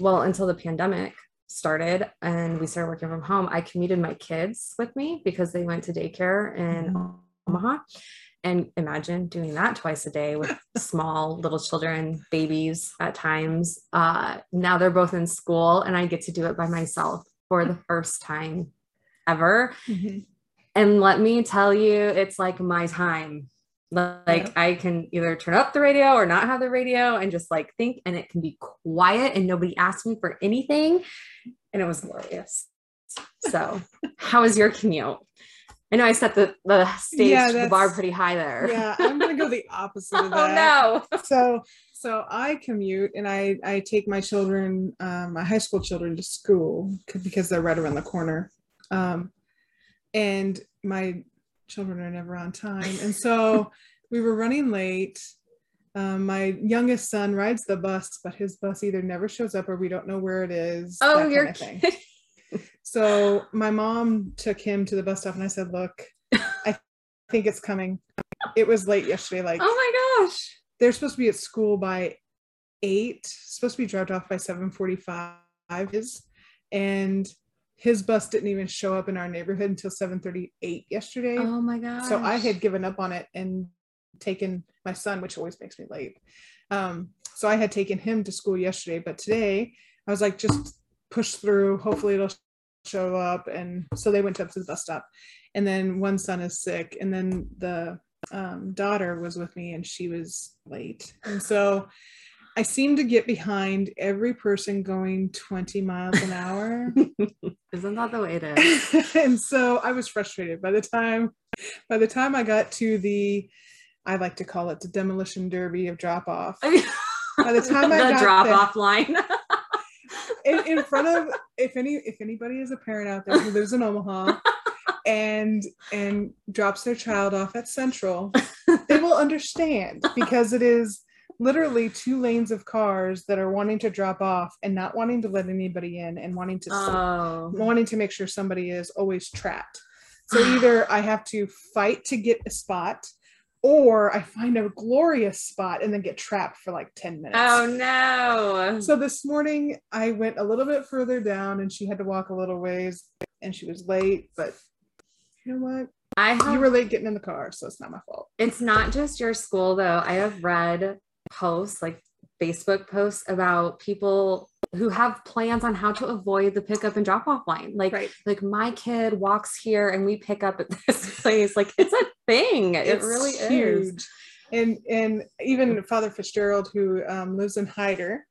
well, until the pandemic started and we started working from home, I commuted my kids with me because they went to daycare in Mhm. Omaha. And imagine doing that twice a day with small little children, babies at times. Uh, now they're both in school and I get to do it by myself for the first time ever. Mhm. And let me tell you, it's like my time. Like Yeah. I can either turn up the radio or not have the radio and just like think, and it can be quiet and nobody asks me for anything. And it was glorious. So, how was your commute? I know I set the, the stage, Yeah, the bar pretty high there. Yeah, I'm gonna go the opposite of oh no. So so I commute and I I take my children, um, my high school children to school because they're right around the corner. Um, and my children are never on time. And so we were running late. Um, my youngest son rides the bus, but his bus either never shows up or we don't know where it is. Oh, you're kind of kidding. So my mom took him to the bus stop and I said, Look, I think it's coming. It was late yesterday. Like Oh my gosh. they're supposed to be at school by eight, supposed to be dropped off by 745 is and his bus didn't even show up in our neighborhood until 738 yesterday. Oh my god. so I had given up on it and taken my son, which always makes me late. Um, so I had taken him to school yesterday, but today I was like, just push through. Hopefully it'll show up. And so they went up to the bus stop. And then one son is sick. And then the um, daughter was with me and she was late. And so I seem to get behind every person going 20 miles an hour. Isn't that the way it is? and so I was frustrated by the time by the time I got to the I like to call it the demolition derby of drop off. By the time I the got drop there- off line. In, in front of if any if anybody is a parent out there who lives in Omaha and and drops their child off at Central, they will understand because it is literally two lanes of cars that are wanting to drop off and not wanting to let anybody in and wanting to oh. wanting to make sure somebody is always trapped. So either I have to fight to get a spot or I find a glorious spot and then get trapped for like 10 minutes. Oh no. So this morning I went a little bit further down and she had to walk a little ways and she was late, but you know what? I have You were late getting in the car, so it's not my fault. it's not just your school though. I have read posts like Facebook posts about people who have plans on how to avoid the pickup and drop off line. Like Right. like my kid walks here and we pick up at this place. Like it's a thing. it It's really is. huge. And and even Father Fitzgerald, who um, lives in Hyder,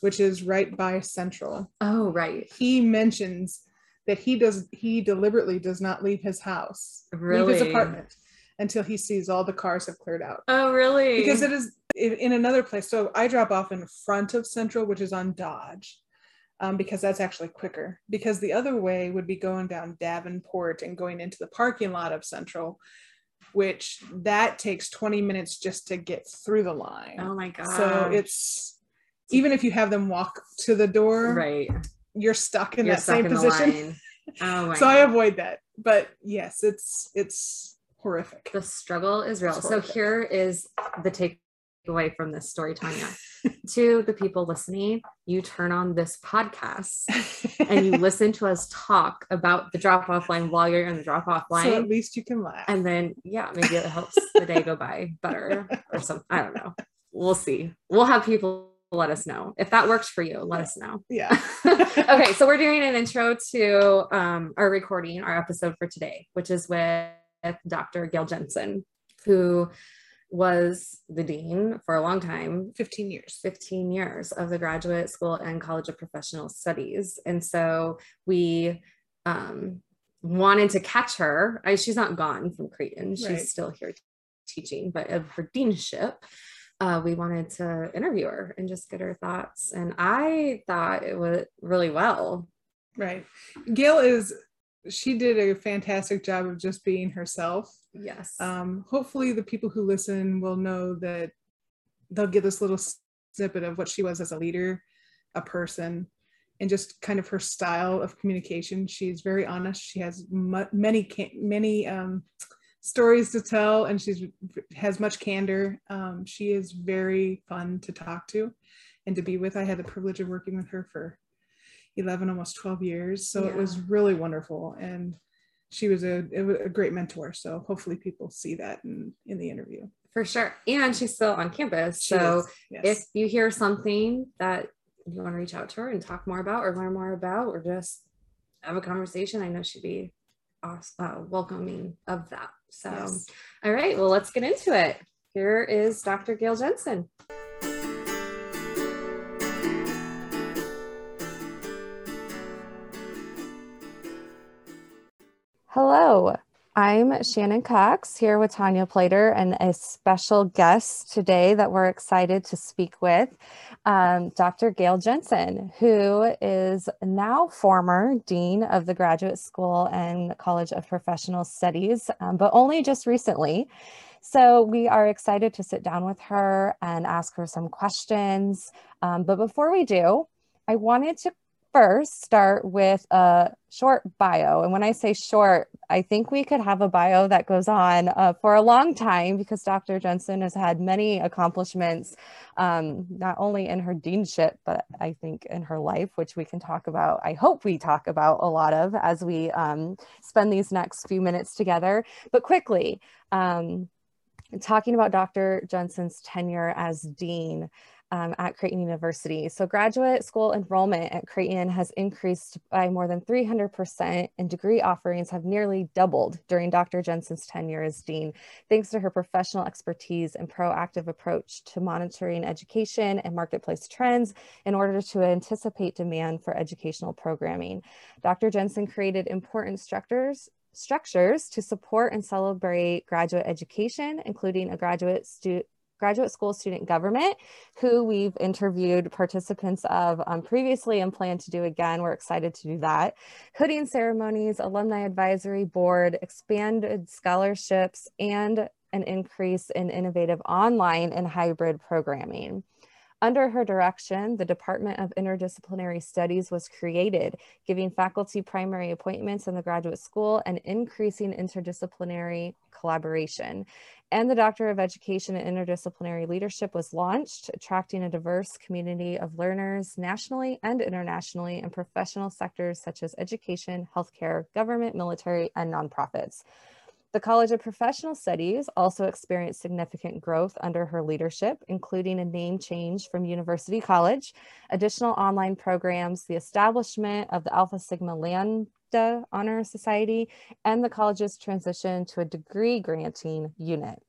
which is right by Central, Oh right. he mentions that he does he deliberately does not leave his house, leave his apartment until he sees all the cars have cleared out. Oh really? Because it is in, in another place. So I drop off in front of Central, which is on Dodge. Um, because that's actually quicker. Because the other way would be going down Davenport and going into the parking lot of Central, which that takes 20 minutes just to get through the line. oh my god. so it's even if you have them walk to the door, right. you're stuck in You're that stuck same in the position. Oh my So I avoid that. But yes, it's it's horrific. the struggle is real. So here is the takeaway from this story, Tanya. to the people listening, you turn on this podcast and you listen to us talk about the drop off line while you're in the drop off line. so at least you can laugh. and then yeah, maybe it helps the day go by better or something. I don't know. We'll see. We'll have people let us know. If that works for you, let us know. yeah. okay, so we're doing an intro to um, our recording, our episode for today, which is with Dr. Gail Jensen, who was the dean for a long time 15 years. 15 years of the Graduate School and College of Professional Studies. And so we um, wanted to catch her. I, she's not gone from Creighton, she's Right. still here teaching, but of her deanship. Uh, we wanted to interview her and just get her thoughts. And I thought it went really well. Right. Gail is she did a fantastic job of just being herself. Yes. Um, hopefully the people who listen will know that they'll get this little snippet of what she was as a leader, a person, and just kind of her style of communication. She's very honest. She has mu- many many um, stories to tell, and she's has much candor. Um, she is very fun to talk to, and to be with. I had the privilege of working with her for 11, almost 12 years. So Yeah. it was really wonderful. And she was a, was a great mentor. So hopefully people see that in, in the interview. For sure. And she's still on campus. She so yes. if you hear something that you want to reach out to her and talk more about or learn more about or just have a conversation, I know she'd be awesome, uh, welcoming of that. So, Yes. all right, well, let's get into it. Here is Dr. Gail Jensen. Hello, I'm Shannon Cox here with Tanya Plater and a special guest today that we're excited to speak with, um, Dr. Gail Jensen, who is now former Dean of the Graduate School and College of Professional Studies, um, but only just recently. So we are excited to sit down with her and ask her some questions. Um, but before we do, I wanted to first start with a short bio. And when I say short, I think we could have a bio that goes on uh, for a long time because Dr. Jensen has had many accomplishments, um, not only in her deanship, but I think in her life, which we can talk about. I hope we talk about a lot of as we um, spend these next few minutes together. But quickly, um, talking about Dr. Jensen's tenure as dean um, at Creighton University. So graduate school enrollment at Creighton has increased by more than 300% and degree offerings have nearly doubled during Dr. Jensen's tenure as dean, thanks to her professional expertise and proactive approach to monitoring education and marketplace trends in order to anticipate demand for educational programming. Dr. Jensen created important structures structures to support and celebrate graduate education, including a graduate student graduate school student government, who we've interviewed participants of um, previously and plan to do again. We're excited to do that. Hooding ceremonies, alumni advisory board, expanded scholarships, and an increase in innovative online and hybrid programming. Under her direction, the Department of Interdisciplinary Studies was created, giving faculty primary appointments in the graduate school and increasing interdisciplinary collaboration. And the Doctor of Education and Interdisciplinary Leadership was launched, attracting a diverse community of learners nationally and internationally in professional sectors such as education, healthcare, government, military, and nonprofits. The College of Professional Studies also experienced significant growth under her leadership, including a name change from University College, additional online programs, the establishment of the Alpha Sigma Lambda Honor Society, and the college's transition to a degree granting unit.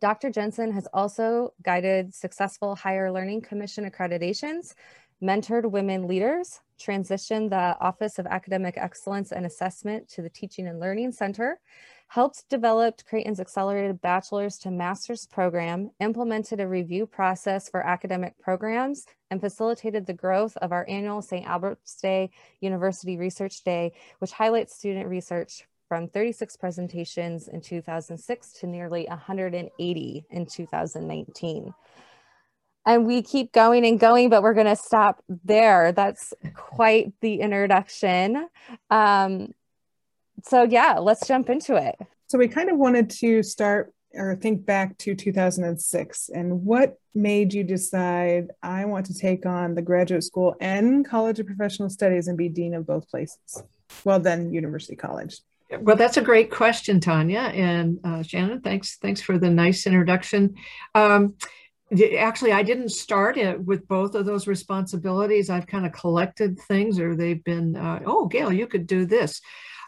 Dr. Jensen has also guided successful Higher Learning Commission accreditations, mentored women leaders, transitioned the Office of Academic Excellence and Assessment to the Teaching and Learning Center, helped develop Creighton's accelerated bachelor's to master's program, implemented a review process for academic programs, and facilitated the growth of our annual St. Albert's Day University Research Day, which highlights student research from 36 presentations in 2006 to nearly 180 in 2019 and we keep going and going, but we're going to stop there. That's quite the introduction. Um, so, yeah, let's jump into it. So we kind of wanted to start or think back to 2006 and what made you decide I want to take on the graduate school and College of Professional Studies and be dean of both places? Well, then University College. Well, that's a great question, Tanya and uh, Shannon. Thanks, thanks for the nice introduction. Um, actually i didn't start it with both of those responsibilities. I've kind of collected things or they've been uh, oh gail you could do this.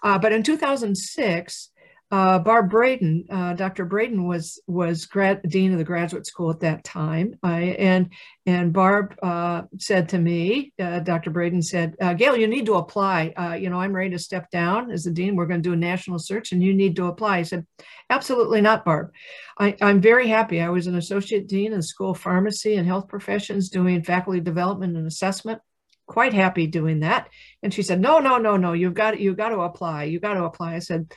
Uh, but in 2006 uh, Barb Braden, uh, Dr. Braden was was grad, dean of the graduate school at that time, and and Barb uh, said to me, uh, Dr. Braden said, uh, "Gail, you need to apply. Uh, you know, I'm ready to step down as the dean. We're going to do a national search, and you need to apply." I said, "Absolutely not, Barb. I, I'm very happy. I was an associate dean in the School of Pharmacy and Health Professions, doing faculty development and assessment." Quite happy doing that. And she said, "No, no, no, no. You've got you've got to apply. you've got to apply." I said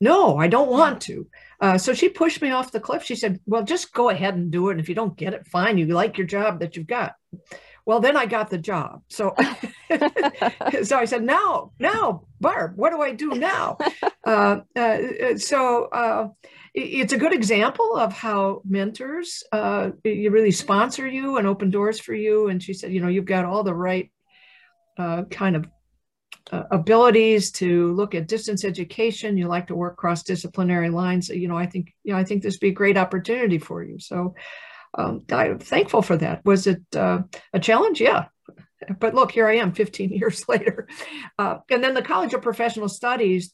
no, I don't want to. Uh, so she pushed me off the cliff. She said, well, just go ahead and do it. And if you don't get it, fine. You like your job that you've got. well, then I got the job. So, so I said, now, now, Barb, what do I do now? Uh, uh, so uh, it's a good example of how mentors uh, you really sponsor you and open doors for you. And she said, you know, you've got all the right uh, kind of uh, abilities to look at distance education. You like to work cross disciplinary lines. You know, I think you know I think this would be a great opportunity for you. So um, I'm thankful for that. Was it uh, a challenge? Yeah. But look, here I am 15 years later. Uh, and then the College of Professional Studies,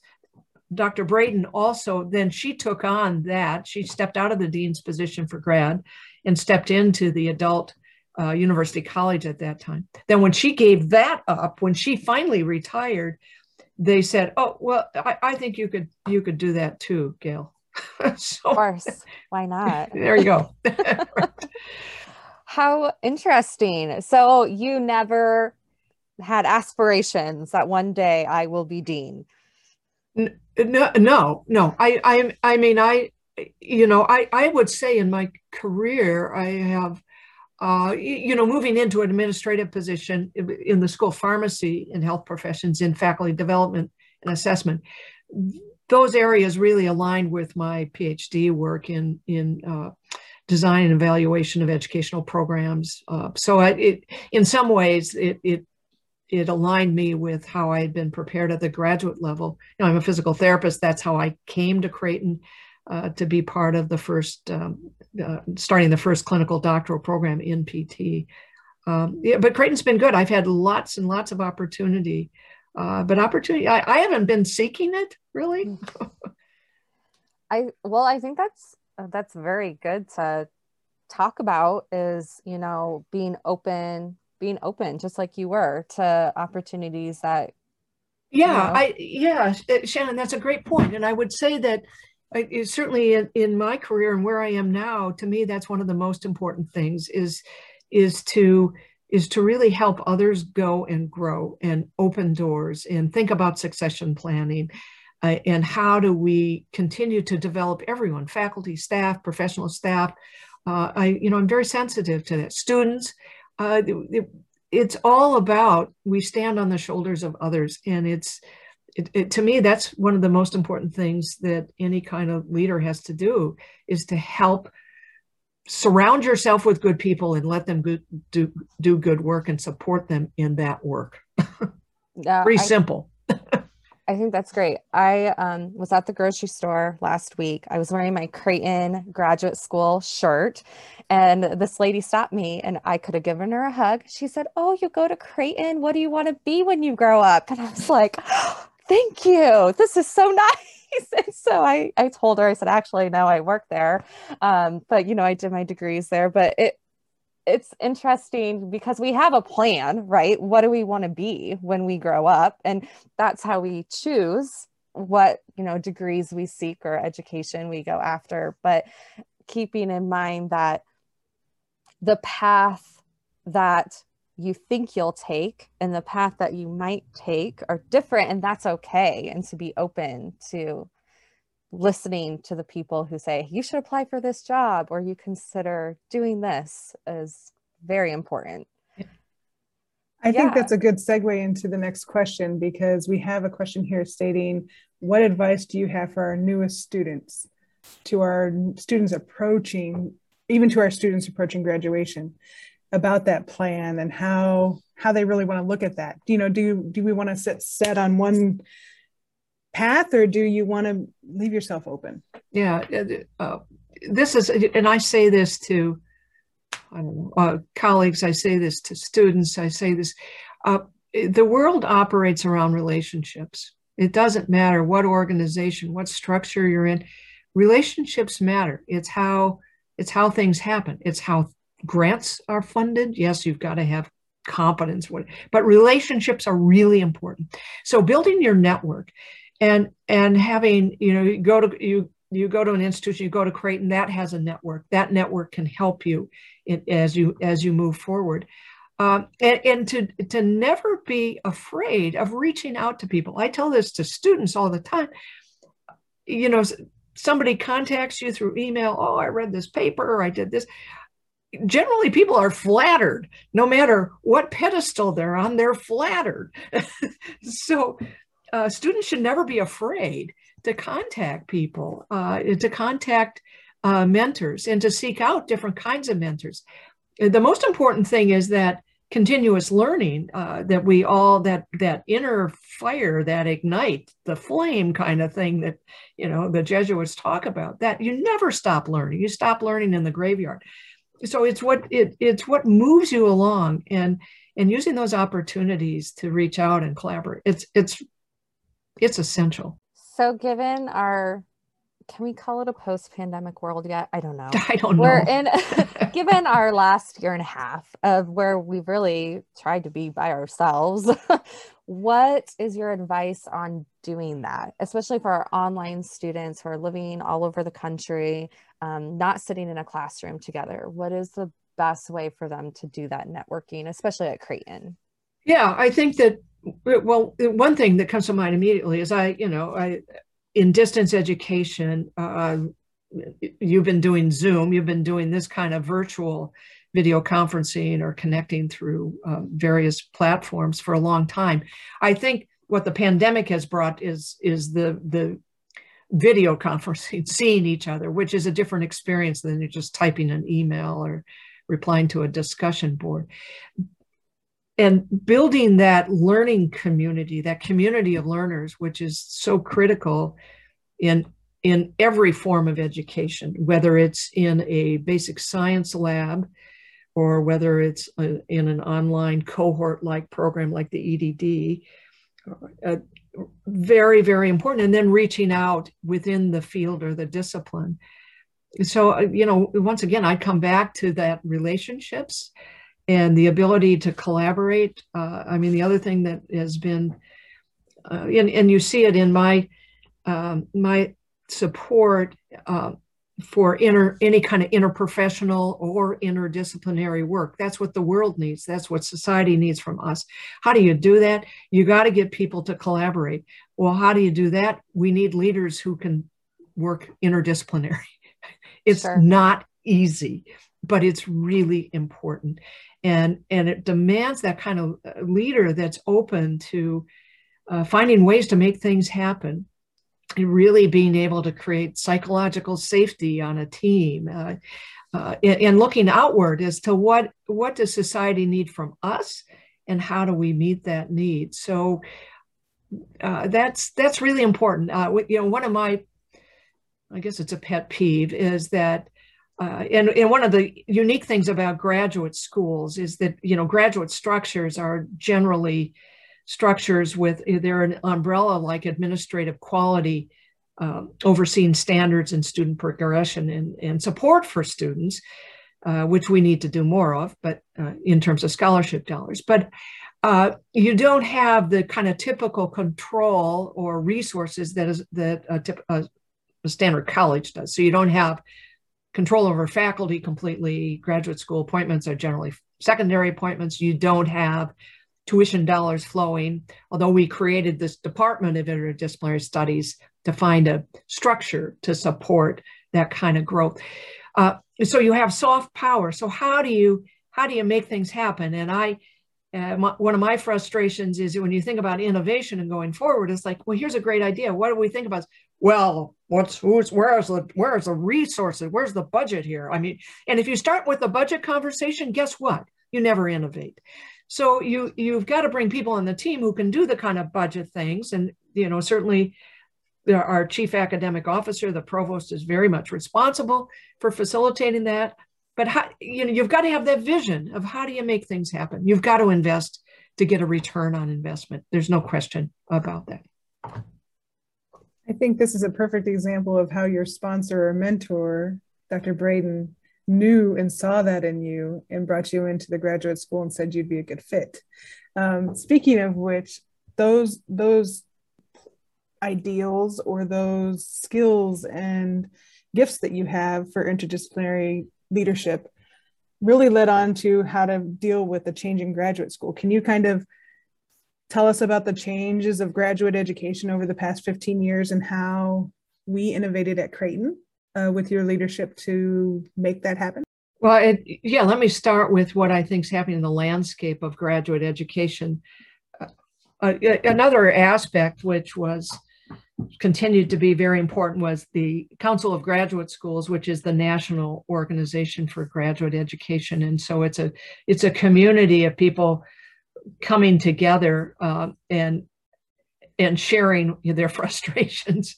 Dr. Braden also, then she took on that. She stepped out of the dean's position for grad and stepped into the adult uh, University College at that time. Then when she gave that up, when she finally retired, they said, "Oh, well, I, I think you could you could do that too, Gail." so, of course, why not? there you go. How interesting. So you never had aspirations that one day I will be dean. No, no, no. I, I, I mean, I, you know, I, I would say in my career, I have, uh, you know, moving into an administrative position in the school pharmacy and health professions in faculty development and assessment those areas really aligned with my PhD work in in uh, design and evaluation of educational programs. Uh, so I, it, in some ways, it, it it aligned me with how I had been prepared at the graduate level. You know, I'm a physical therapist. That's how I came to Creighton uh, to be part of the first, um, uh, starting the first clinical doctoral program in PT. Um, yeah, but Creighton's been good. I've had lots and lots of opportunity uh, but opportunity, I, I haven't been seeking it really. Mm. I well, I think that's that's very good to talk about. Is you know being open, being open, just like you were to opportunities that. Yeah, I yeah, Shannon, that's a great point, and I would say that uh, certainly in, in my career and where I am now, to me, that's one of the most important things is is to is to really help others go and grow and open doors and think about succession planning uh, and how do we continue to develop everyone faculty staff professional staff. Uh, i you know i'm very sensitive to that. Students uh, it, it's all about we stand on the shoulders of others and it's it, it, to me that's one of the most important things that any kind of leader has to do is to help surround yourself with good people and let them go, do do good work and support them in that work. yeah, Pretty I, simple. I think that's great. I um, was at the grocery store last week. I was wearing my Creighton graduate school shirt, and this lady stopped me, and I could have given her a hug. She said, "Oh, you go to Creighton? What do you want to be when you grow up?" And I was like, "Thank you. This is so nice." And so I, I told her, I said, actually, no, I work there. Um, but you know, I did my degrees there, but it, it's interesting because we have a plan, right? What do we want to be when we grow up? And that's how we choose what, you know, degrees we seek or education we go after. But keeping in mind that the path that you think you'll take and the path that you might take are different and that's okay and to be open to listening to the people who say you should apply for this job or you consider doing this is very important. I think that's a good segue into the next question because we have a question here stating, What advice do you have for our newest students, to our students approaching, even to our students approaching graduation? About that plan and how how they really want to look at that. You know, do do we want to sit set on one path or do you want to leave yourself open? Yeah, uh, this is, and I say this to know, uh, colleagues. I say this to students. I say this. Uh, the world operates around relationships. It doesn't matter what organization, what structure you're in. Relationships matter. It's how it's how things happen. It's how grants are funded, yes, you've got to have competence, but relationships are really important. So building your network and and having, you know, you go to you you go to an institution, you go to Creighton, that has a network. That network can help you in, as you as you move forward. Um, and, and to to never be afraid of reaching out to people. I tell this to students all the time. You know, somebody contacts you through email. Oh, I read this paper. I did this generally people are flattered no matter what pedestal they're on they're flattered. So uh, students should never be afraid to contact people uh, to contact uh, mentors and to seek out different kinds of mentors. The most important thing is that continuous learning uh, that we all that that inner fire that ignite the flame kind of thing that you know the jesuits talk about that you never stop learning. You stop learning in the graveyard so it's what it it's what moves you along and and using those opportunities to reach out and collaborate it's it's it's essential so given our can we call it a post-pandemic world yet? I don't know. I don't know. We're in given our last year and a half of where we've really tried to be by ourselves. What is your advice on doing that, especially for our online students who are living all over the country, um, not sitting in a classroom together? What is the best way for them to do that networking, especially at Creighton? Yeah, I think that well, one thing that comes to mind immediately is I, you know, I in distance education, uh, you've been doing Zoom, you've been doing this kind of virtual video conferencing or connecting through uh, various platforms for a long time. I think what the pandemic has brought is is the the video conferencing, seeing each other, which is a different experience than you're just typing an email or replying to a discussion board and building that learning community that community of learners which is so critical in in every form of education whether it's in a basic science lab or whether it's in an online cohort like program like the edd uh, very very important and then reaching out within the field or the discipline so uh, you know once again i come back to that relationships and the ability to collaborate. Uh, I mean, the other thing that has been, uh, and, and you see it in my um, my support uh, for inter any kind of interprofessional or interdisciplinary work. That's what the world needs. That's what society needs from us. How do you do that? You got to get people to collaborate. Well, how do you do that? We need leaders who can work interdisciplinary. It's sure. not easy, but it's really important and and it demands that kind of uh, leader that's open to uh, finding ways to make things happen and really being able to create psychological safety on a team uh, uh, and, and, looking outward as to what what does society need from us and how do we meet that need. So uh, that's that's really important. Uh, you know one of my i guess it's a pet peeve is that uh, and, and one of the unique things about graduate schools is that you know graduate structures are generally structures with they're an umbrella like administrative quality um, overseeing standards and student progression and, and support for students uh, which we need to do more of but uh, in terms of scholarship dollars but uh, you don't have the kind of typical control or resources that is that a, tip, a standard college does so you don't have control over faculty completely. Graduate school appointments are generally secondary appointments. You don't have tuition dollars flowing, although we created this Department of Interdisciplinary Studies to find a structure to support that kind of growth. Uh, so you have soft power. So how do you how do you make things happen? And I, uh, my, one of my frustrations is when you think about innovation and going forward, it's like, well, here's a great idea. What do we think about? Well, what's who's where's the where's the resources where's the budget here i mean and if you start with the budget conversation guess what you never innovate so you you've got to bring people on the team who can do the kind of budget things. And you know certainly our chief academic officer the provost is very much responsible for facilitating that. But how, you know you've got to have that vision of how do you make things happen? You've got to invest to get a return on investment. There's no question about that. I think this is a perfect example of how your sponsor or mentor, Dr. Braden, knew and saw that in you and brought you into the graduate school and said you'd be a good fit. Um, speaking of which, those those ideals or those skills and gifts that you have for interdisciplinary leadership really led on to how to deal with the changing graduate school. Can you kind of tell us about the changes of graduate education over the past 15 years and how we innovated at Creighton uh, with your leadership to make that happen? Well, it, yeah, let me start with what I think is happening in the landscape of graduate education. Uh, uh, another aspect which was continued to be very important was the Council of Graduate Schools, which is the national organization for graduate education. And so it's a it's a community of people coming together uh, and and sharing their frustrations,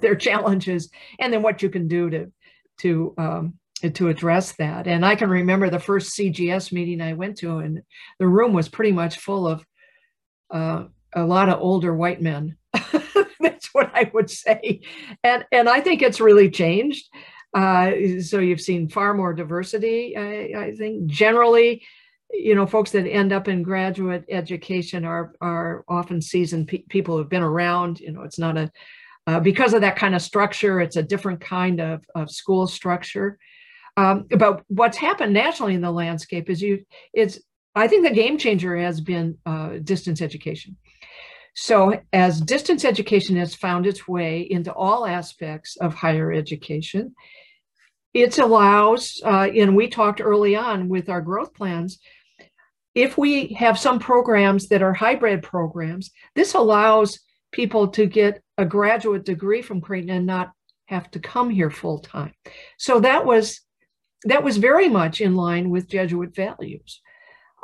their challenges, and then what you can do to to um, to address that. And I can remember the first CGS meeting I went to, and the room was pretty much full of uh, a lot of older white men That's what I would say. And, and I think it's really changed. Uh, so you've seen far more diversity, I, I think. Generally, you know, folks that end up in graduate education are, are often seasoned pe- people who've been around. You know, it's not a, uh, because of that kind of structure, it's a different kind of, of school structure. Um, but what's happened nationally in the landscape is you, it's, I think the game changer has been uh, distance education. So, as distance education has found its way into all aspects of higher education, it allows, uh, and we talked early on with our growth plans, if we have some programs that are hybrid programs, this allows people to get a graduate degree from Creighton and not have to come here full time. So that was that was very much in line with Jesuit values.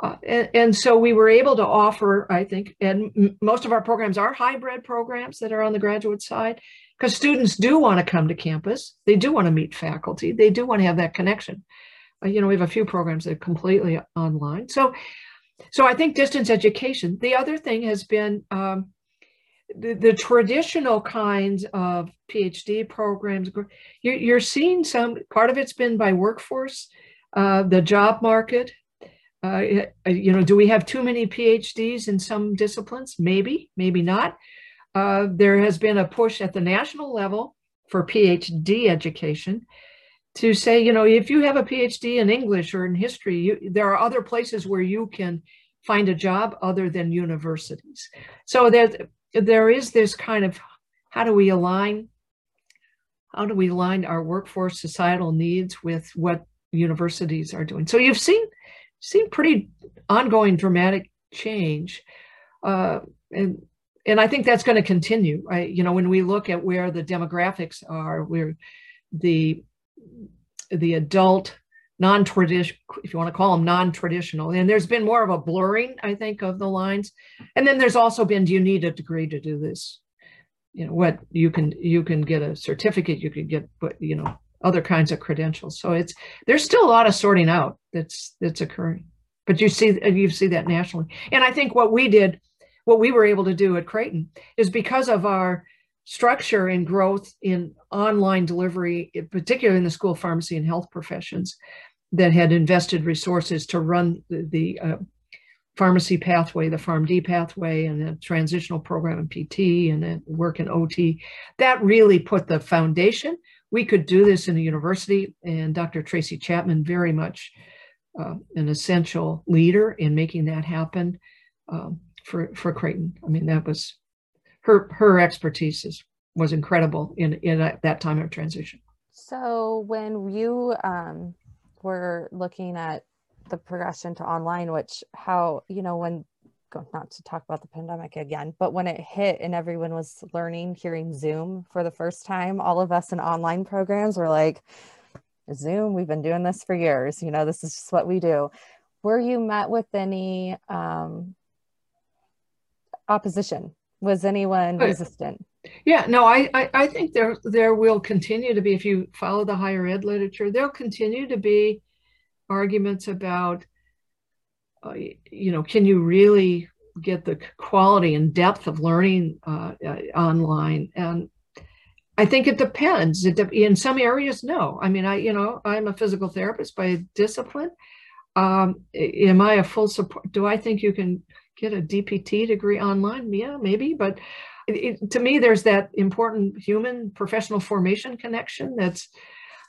Uh, and, and, so we were able to offer, I think, and m- most of our programs are hybrid programs that are on the graduate side because students do want to come to campus. They do want to meet faculty. They do want to have that connection. Uh, you know, we have a few programs that are completely online. So, so I think distance education. The other thing has been um, the, the, traditional kinds of PhD programs. You're, you're, seeing some, part of it's been by workforce, uh, the job market uh, you know, do we have too many PhDs in some disciplines? Maybe, maybe not. Uh, there has been a push at the national level for PhD education to say, you know, if you have a PhD in English or in history, you, there are other places where you can find a job other than universities. So there, there is this kind of how do we align how do we align our workforce societal needs with what universities are doing? So you've seen seen pretty ongoing dramatic change. Uh, and and I think that's going to continue. Right? You know, when we look at where the demographics are, where the the adult non-traditional, if you want to call them non-traditional, and there's been more of a blurring, I think, of the lines. And then there's also been, do you need a degree to do this? You know, what you can you can get a certificate, you can get, but you know, other kinds of credentials. So it's there's still a lot of sorting out that's that's occurring. But you see you see that nationally. And I think what we did, what we were able to do at Creighton is because of our structure and growth in online delivery, particularly in the school pharmacy and health professions, that had invested resources to run the, the uh, pharmacy pathway, the PharmD pathway, and the transitional program in PT and work in OT. That really put the foundation we could do this in a university, and Dr. Tracy Chapman, very much uh, an essential leader in making that happen um, for for Creighton. I mean, that was her her expertise is, was incredible in in a, that time of transition. So when you um, were looking at the progression to online, which how you know when not to talk about the pandemic again, but when it hit and everyone was learning, hearing Zoom for the first time, all of us in online programs were like, Zoom, we've been doing this for years. You know, this is just what we do. Were you met with any um, opposition? Was anyone resistant? Yeah, no, I, I, I think there there will continue to be if you follow the higher ed literature, there'll continue to be arguments about uh, you know, can you really get the quality and depth of learning uh, uh, online? And I think it depends. It de- in some areas, no. I mean, I you know, I'm a physical therapist by discipline. Um, am I a full support? Do I think you can get a DPT degree online? Yeah, maybe, but it, it, to me, there's that important human professional formation connection. That's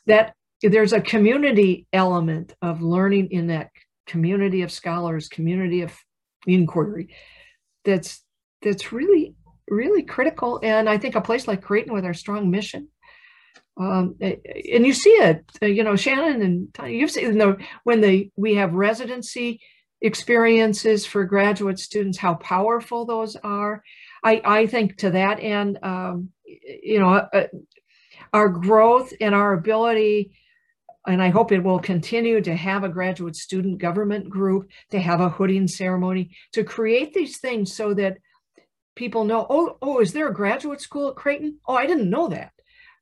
that there's a community element of learning in that community of scholars, community of inquiry that's that's really really critical. And I think a place like Creighton with our strong mission Um, and you see it, uh, you know, Shannon and you've seen the, when the we have residency experiences for graduate students, how powerful those are. I, I think to that end, um, you know, uh, our growth and our ability, and I hope it will continue to have a graduate student government group, to have a hooding ceremony, to create these things so that people know, oh, oh, is there a graduate school at Creighton? Oh, I didn't know that.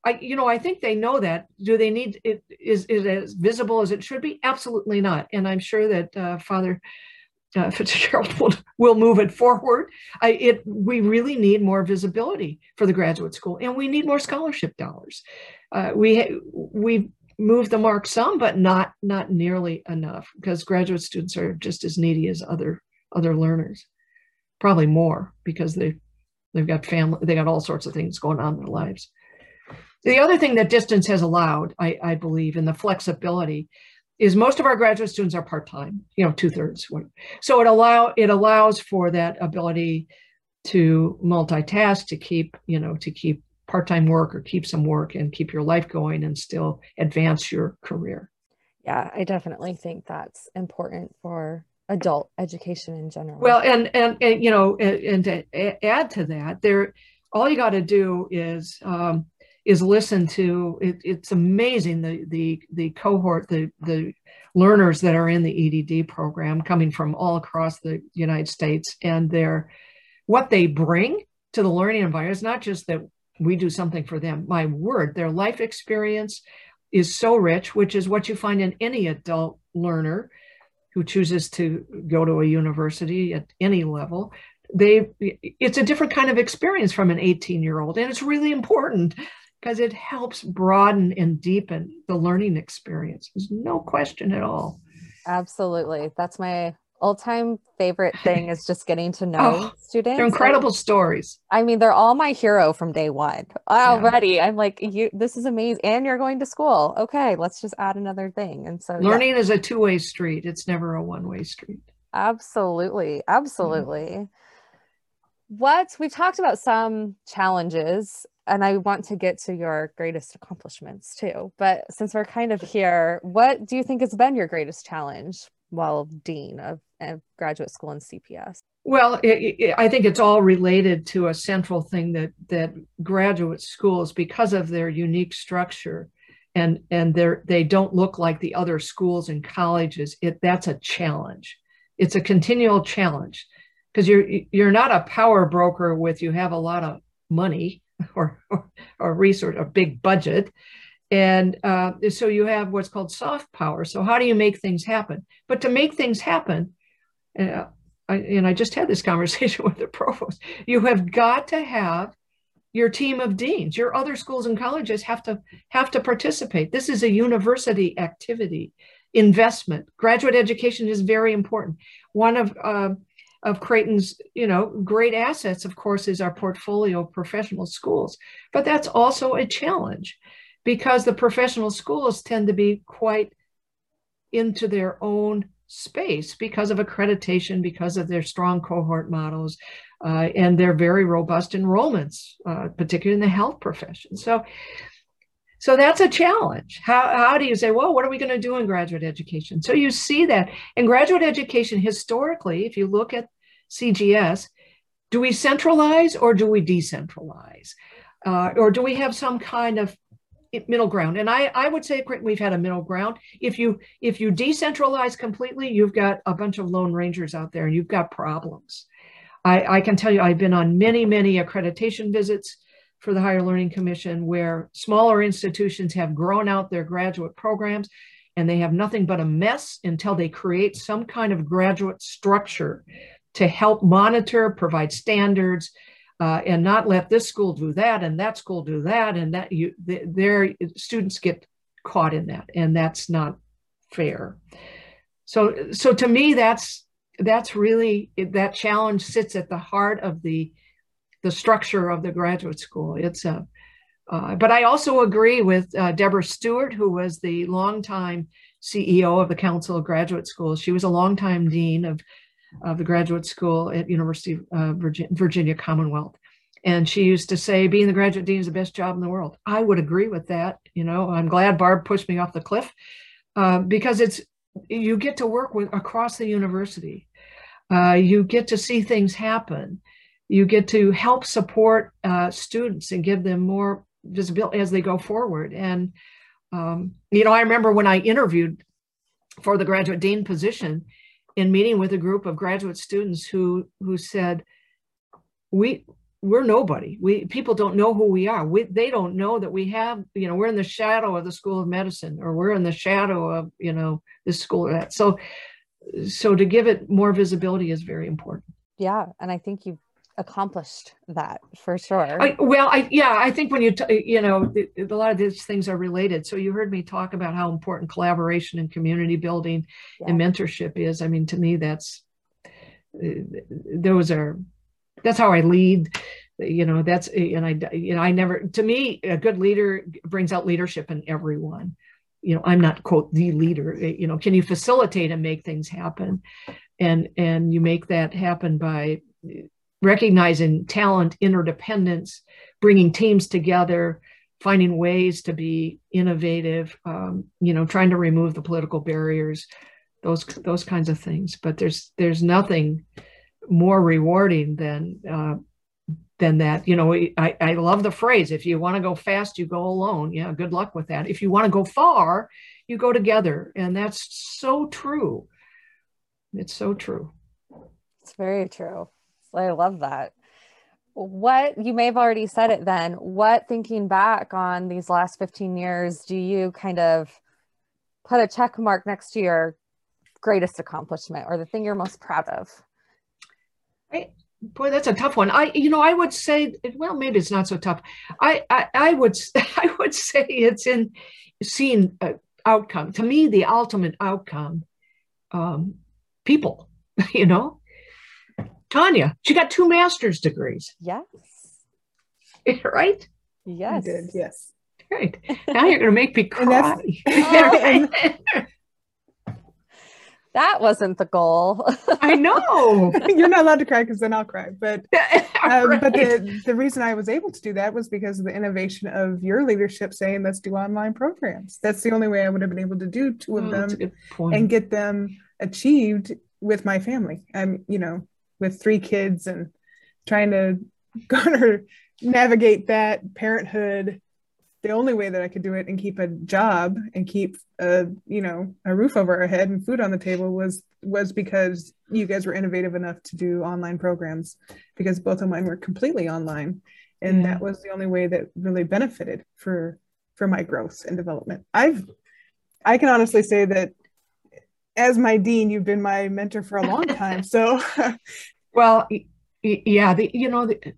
I, you know, I think they know that. Do they need it? Is it as visible as it should be? Absolutely not. And I'm sure that uh, Father uh, Fitzgerald will, will move it forward. I, it we really need more visibility for the graduate school, and we need more scholarship dollars. Uh, we we moved the mark some, but not not nearly enough because graduate students are just as needy as other other learners, probably more because they they've got family, they got all sorts of things going on in their lives. The other thing that distance has allowed, I, I believe, in the flexibility is most of our graduate students are part-time, you know, two-thirds. So it allow it allows for that ability to multitask, to keep, you know, to keep part-time work or keep some work and keep your life going and still advance your career. Yeah, I definitely think that's important for adult education in general. Well, and and, and you know, and, and to add to that, there, all you got to do is um, is listen to. It, it's amazing the the the cohort the the learners that are in the edd program coming from all across the united states and their what they bring to the learning environment. Is not just that we do something for them. My word their life experience is so rich which is what you find in any adult learner who chooses to go to a university at any level. They it's a different kind of experience from an 18 year old and it's really important because it helps broaden and deepen the learning experience. There's no question at all. Absolutely. That's my all-time favorite thing is just getting to know oh, students. They're incredible I, stories. I mean, they're all my hero from day one. Already, yeah. I'm like, you. This is amazing, and you're going to school. Okay, let's just add another thing. And so, learning yeah. is a two-way street. It's never a one-way street. Absolutely, absolutely. Mm-hmm. What we've talked about some challenges and I want to get to your greatest accomplishments too. But since we're kind of here, what do you think has been your greatest challenge while dean of, of graduate school in CPS? Well, it, it, I think it's all related to a central thing that that graduate schools, because of their unique structure, and and they they don't look like the other schools and colleges. It that's a challenge. It's a continual challenge because you're you're not a power broker with you have a lot of money or, or, or resource, a big budget. And uh, so you have what's called soft power. So how do you make things happen? But to make things happen, uh, I, and I just had this conversation with the provost, you have got to have your team of deans your other schools and colleges have to have to participate this is a university activity investment graduate education is very important one of uh, of Creighton's, you know, great assets, of course, is our portfolio of professional schools. But that's also a challenge because the professional schools tend to be quite into their own space because of accreditation, because of their strong cohort models, uh, and their very robust enrollments, uh, particularly in the health profession. So, so that's a challenge. How, how do you say, well, what are we going to do in graduate education? So you see that in graduate education, historically, if you look at CGS, do we centralize or do we decentralize? Uh, or do we have some kind of middle ground? And I, I would say we've had a middle ground. If you if you decentralize completely, you've got a bunch of lone rangers out there and you've got problems. I, I can tell you I've been on many, many accreditation visits for the Higher Learning Commission, where smaller institutions have grown out their graduate programs and they have nothing but a mess until they create some kind of graduate structure to help monitor, provide standards, uh, and not let this school do that and that school do that, and that you their students get caught in that, and that's not fair. So, so to me, that's that's really that challenge sits at the heart of the the structure of the graduate school. It's a, uh, but I also agree with uh, Debra Stewart, who was the longtime CEO of the Council of Graduate Schools. She was a longtime dean of, of the graduate school at University of uh, Virginia, Commonwealth. And she used to say, being the graduate dean is the best job in the world. I would agree with that. You know, I'm glad Barb pushed me off the cliff uh, because it's, you get to work with across the university. Uh, you get to see things happen. You get to help support uh, students and give them more visibility as they go forward. And, um, you know, I remember when I interviewed for the graduate dean position in meeting with a group of graduate students who, who said, we, we're nobody. We people don't know who we are. We they don't know that we have, you know, we're in the shadow of the School of Medicine or we're in the shadow of, you know, this school or that. So so to give it more visibility is very important. Yeah, and I think you've accomplished that for sure. I, well, I yeah, I think when you t- you know a lot of these things are related. So you heard me talk about how important collaboration and community building yeah. and mentorship is. I mean, to me, that's uh, those are that's how I lead. You know, that's and I you know I never to me a good leader brings out leadership in everyone. You know, I'm not quote the leader. You know, can you facilitate and make things happen? And and you make that happen by recognizing talent, interdependence, bringing teams together, finding ways to be innovative. Um, you know, trying to remove the political barriers, those those kinds of things. But there's there's nothing more rewarding than uh, than that. You know, I, I love the phrase, if you want to go fast, you go alone. Yeah, good luck with that. If you want to go far, you go together. And that's so true. It's so true. It's very true. I love that. What you may have already said it then. What thinking back on these last 15 years do you kind of put a check mark next to your greatest accomplishment or the thing you're most proud of? I, boy, that's a tough one. I, you know, I would say, well, maybe it's not so tough. I, I, I would, I would say it's in seeing uh, outcome. To me, the ultimate outcome, um, people. You know, Tanya, she got two master's degrees. Yes. right. Yes. I did. Yes. Right. Now you're going to make me cry. oh. that wasn't the goal. I know. You're not allowed to cry because then I'll cry. But um, right. but the, the reason I was able to do that was because of the innovation of your leadership saying let's do online programs. That's the only way I would have been able to do two of oh, them and get them achieved with my family. I'm you know with three kids and trying to garner navigate that parenthood the only way that I could do it and keep a job and keep a you know a roof over our head and food on the table was was because you guys were innovative enough to do online programs because both of mine were completely online and yeah. that was the only way that really benefited for for my growth and development. I've I can honestly say that as my dean you've been my mentor for a long time so well yeah the, you know the,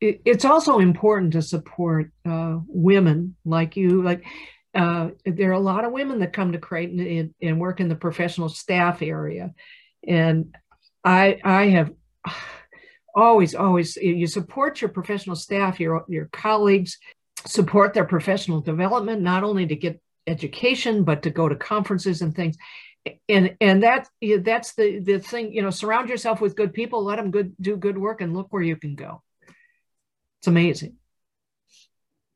it's also important to support uh, women like you. Like uh, there are a lot of women that come to Creighton and, and, work in the professional staff area, and I I have always always you support your professional staff, your your colleagues, support their professional development, not only to get education but to go to conferences and things and and that that's the the thing you know surround yourself with good people let them good do good work and look where you can go it's amazing.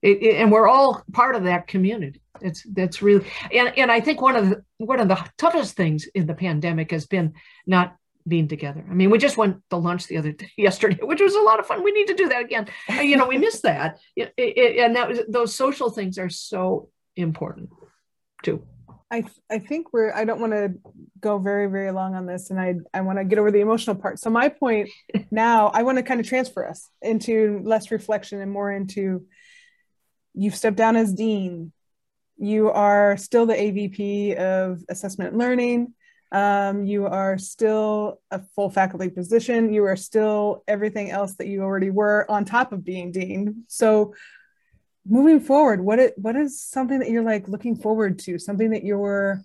It, it, and we're all part of that community. It's that's really and, and I think one of the one of the toughest things in the pandemic has been not being together. I mean, we just went to lunch the other day, yesterday, which was a lot of fun. We need to do that again. Uh, you know, we missed that, it, and that was those social things are so important too. I I think we're I don't want to go very very long on this and I I want to get over the emotional part. So my point now I want to kind of transfer us into less reflection and more into you've stepped down as dean. You are still the AVP of assessment and learning. Um, you are still a full faculty position. You are still everything else that you already were on top of being dean. So moving forward what it what is something that you're like looking forward to something that you're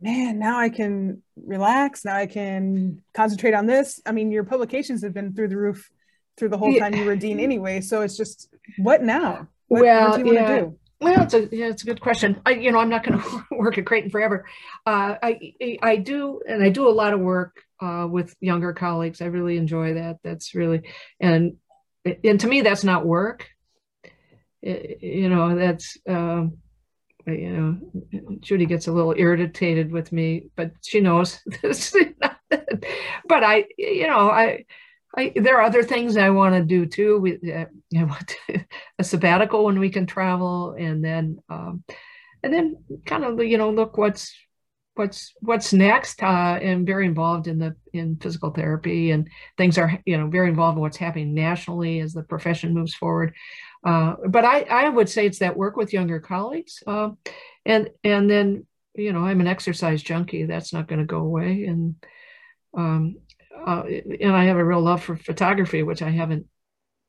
man now i can relax now i can concentrate on this i mean your publications have been through the roof through the whole time you were dean anyway so it's just what now what, well what do you yeah. want to do well, it's a yeah, it's a good question. I, you know, I'm not going to work at Creighton forever. Uh, I I do, and I do a lot of work uh, with younger colleagues. I really enjoy that. That's really, and and to me, that's not work. You know, that's, um, you know, Judy gets a little irritated with me, but she knows this. but I, you know, I, I, there are other things I want to do too. We, uh, I want a sabbatical when we can travel, and then, um, and then kind of you know look what's what's what's next. Uh, I'm very involved in the in physical therapy, and things are you know very involved in what's happening nationally as the profession moves forward. Uh, but I I would say it's that work with younger colleagues, uh, and and then you know I'm an exercise junkie. That's not going to go away, and um, uh, and I have a real love for photography, which I haven't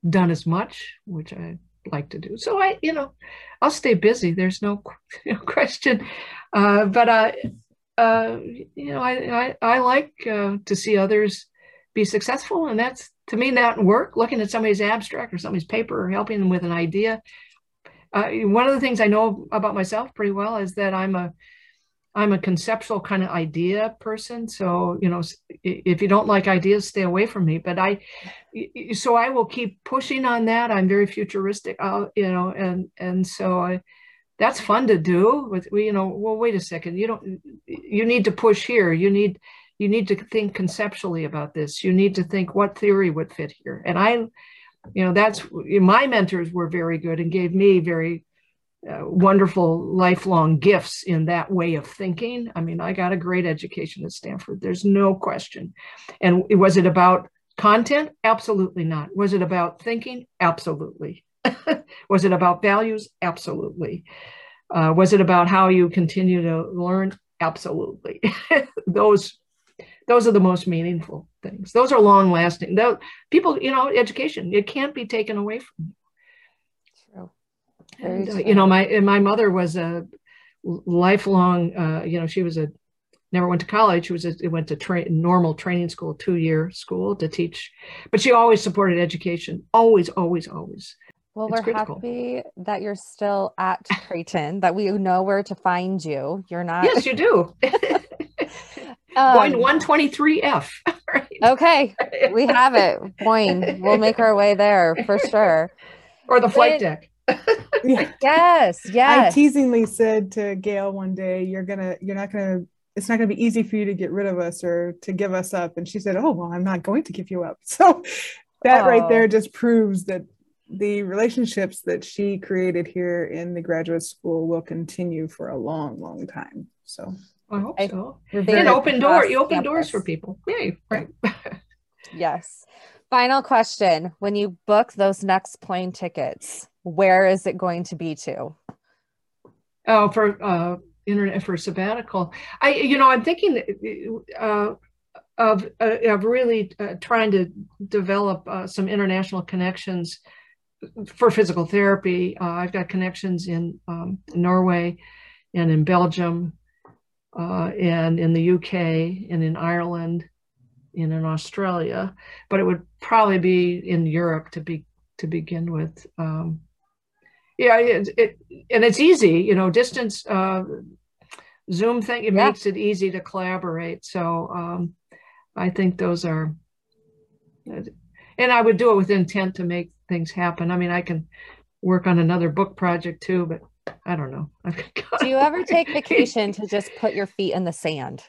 done as much, which I like to do. So I, you know, I'll stay busy. There's no, question. Uh, but uh, uh, you know, I I, I like uh, to see others be successful, and that's to me that work. Looking at somebody's abstract or somebody's paper, or helping them with an idea. Uh, one of the things I know about myself pretty well is that I'm a I'm a conceptual kind of idea person. So, you know, if you don't like ideas, stay away from me. But I, so I will keep pushing on that. I'm very futuristic, uh, you know, and, and so I, that's fun to do with, you know, well, wait a second, you don't, you need to push here. You need, you need to think conceptually about this. You need to think what theory would fit here. And I, you know, that's, my mentors were very good and gave me very uh, wonderful lifelong gifts in that way of thinking. I mean, I got a great education at Stanford. There's no question. And was it about content? Absolutely not. Was it about thinking? Absolutely. was it about values? Absolutely. Uh, was it about how you continue to learn? Absolutely. those those are the most meaningful things. Those are long lasting. People, you know, education, it can't be taken away from you. And uh, you know my my mother was a lifelong uh, you know she was a never went to college. She was a, went to train normal training school two year school to teach. But she always supported education. Always always always. Well it's we're critical. happy that you're still at creighton that we know where to find you. You're not yes you do um, Boeing 123F. Right? Okay, we have it. Boeing. We'll make our way there for sure. Or the flight deck. Yes, yes. I teasingly said to Gail one day, "You're gonna, you're not gonna, it's not gonna be easy for you to get rid of us or to give us up." And she said, "Oh well, I'm not going to give you up." So that oh. right there just proves that the relationships that she created here in the graduate school will continue for a long, long time. So I hope so. And open door, you open campus. doors for people. Yeah, right. yes. Final question: When you book those next plane tickets, where is it going to be to? Oh, for uh, internet for sabbatical. I, you know, I'm thinking uh, of uh, of really uh, trying to develop uh, some international connections for physical therapy. Uh, I've got connections in um, Norway and in Belgium and in the UK and in Ireland and in Australia, but it would probably be in Europe to be to begin with. Um, yeah it, it, and it's easy you know distance uh, zoom thing it yeah. makes it easy to collaborate so um, i think those are and i would do it with intent to make things happen i mean i can work on another book project too but i don't know do you ever take vacation to just put your feet in the sand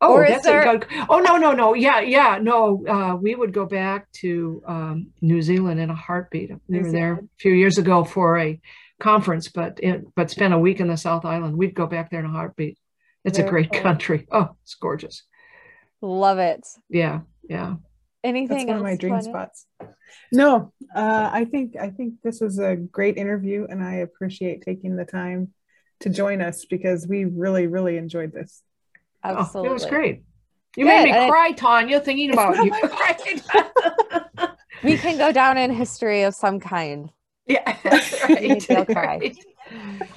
Oh, that's there... a good. Oh no, no, no. Yeah, yeah. No, uh, we would go back to um, New Zealand in a heartbeat. We were there a few years ago for a conference, but it, but spent a week in the South Island. We'd go back there in a heartbeat. It's Very a great cool. country. Oh, it's gorgeous. Love it. Yeah, yeah. Anything? That's one of my dream spots. No, uh, I think I think this was a great interview, and I appreciate taking the time to join us because we really, really enjoyed this. Absolutely. Oh, it was great. You Good. made me and cry, Tanya, thinking about you. we can go down in history of some kind. Yeah, right. will cry. Right.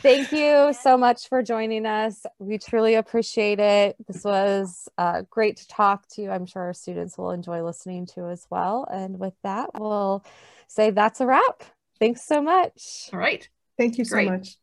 Thank you so much for joining us. We truly appreciate it. This was uh, great to talk to you. I'm sure our students will enjoy listening to as well. And with that, we'll say that's a wrap. Thanks so much. All right. Thank you so great. much.